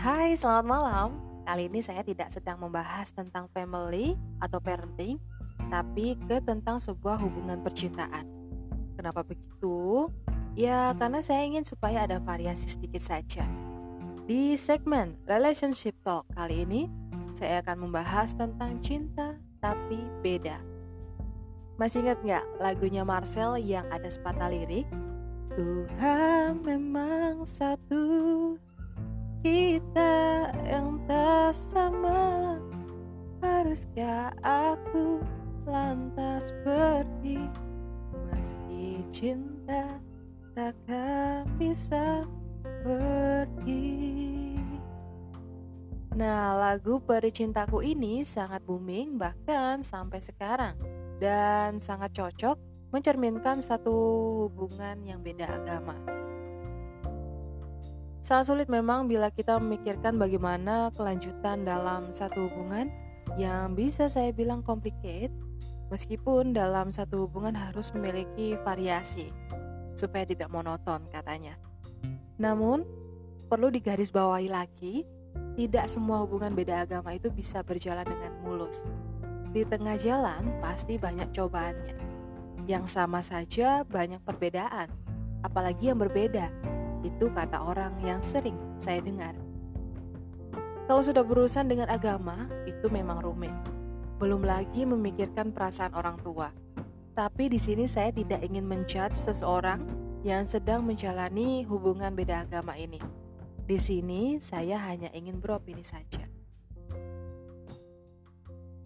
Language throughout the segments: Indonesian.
Hai, selamat malam. Kali ini saya tidak sedang membahas tentang family atau parenting, tapi ke tentang sebuah hubungan percintaan. Kenapa begitu? Ya, karena saya ingin supaya ada variasi sedikit saja. Di segmen Relationship Talk kali ini, saya akan membahas tentang cinta tapi beda. Masih ingat nggak lagunya Marcel yang ada sepatah lirik? Tuhan memang satu kita yang tak sama Haruskah aku lantas pergi Meski cinta takkan bisa pergi Nah lagu Peri Cintaku ini sangat booming bahkan sampai sekarang Dan sangat cocok mencerminkan satu hubungan yang beda agama. Sangat sulit memang bila kita memikirkan bagaimana kelanjutan dalam satu hubungan yang bisa saya bilang complicated, meskipun dalam satu hubungan harus memiliki variasi, supaya tidak monoton katanya. Namun, perlu digarisbawahi lagi, tidak semua hubungan beda agama itu bisa berjalan dengan mulus. Di tengah jalan pasti banyak cobaannya yang sama saja banyak perbedaan, apalagi yang berbeda. Itu kata orang yang sering saya dengar. Kalau sudah berurusan dengan agama, itu memang rumit. Belum lagi memikirkan perasaan orang tua. Tapi di sini saya tidak ingin menjudge seseorang yang sedang menjalani hubungan beda agama ini. Di sini saya hanya ingin beropini saja.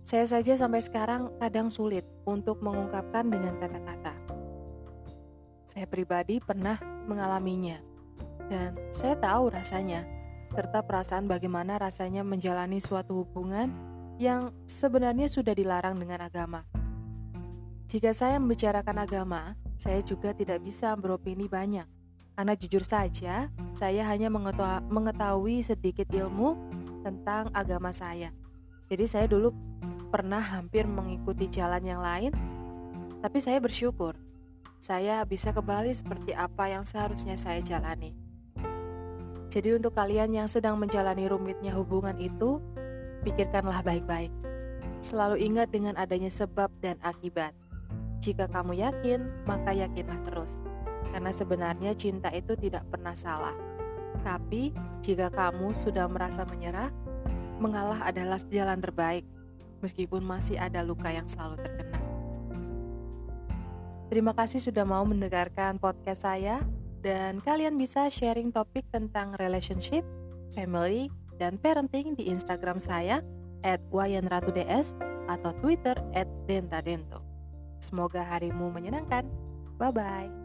Saya saja sampai sekarang kadang sulit untuk mengungkapkan dengan kata-kata. Saya pribadi pernah mengalaminya, dan saya tahu rasanya, serta perasaan bagaimana rasanya menjalani suatu hubungan yang sebenarnya sudah dilarang dengan agama. Jika saya membicarakan agama, saya juga tidak bisa beropini banyak, karena jujur saja, saya hanya mengetahui sedikit ilmu tentang agama saya. Jadi saya dulu pernah hampir mengikuti jalan yang lain, tapi saya bersyukur saya bisa kembali seperti apa yang seharusnya saya jalani. Jadi untuk kalian yang sedang menjalani rumitnya hubungan itu, pikirkanlah baik-baik. Selalu ingat dengan adanya sebab dan akibat. Jika kamu yakin, maka yakinlah terus. Karena sebenarnya cinta itu tidak pernah salah. Tapi, jika kamu sudah merasa menyerah, mengalah adalah jalan terbaik meskipun masih ada luka yang selalu terkena. Terima kasih sudah mau mendengarkan podcast saya dan kalian bisa sharing topik tentang relationship, family, dan parenting di Instagram saya at wayanratuds atau Twitter at dentadento. Semoga harimu menyenangkan. Bye-bye.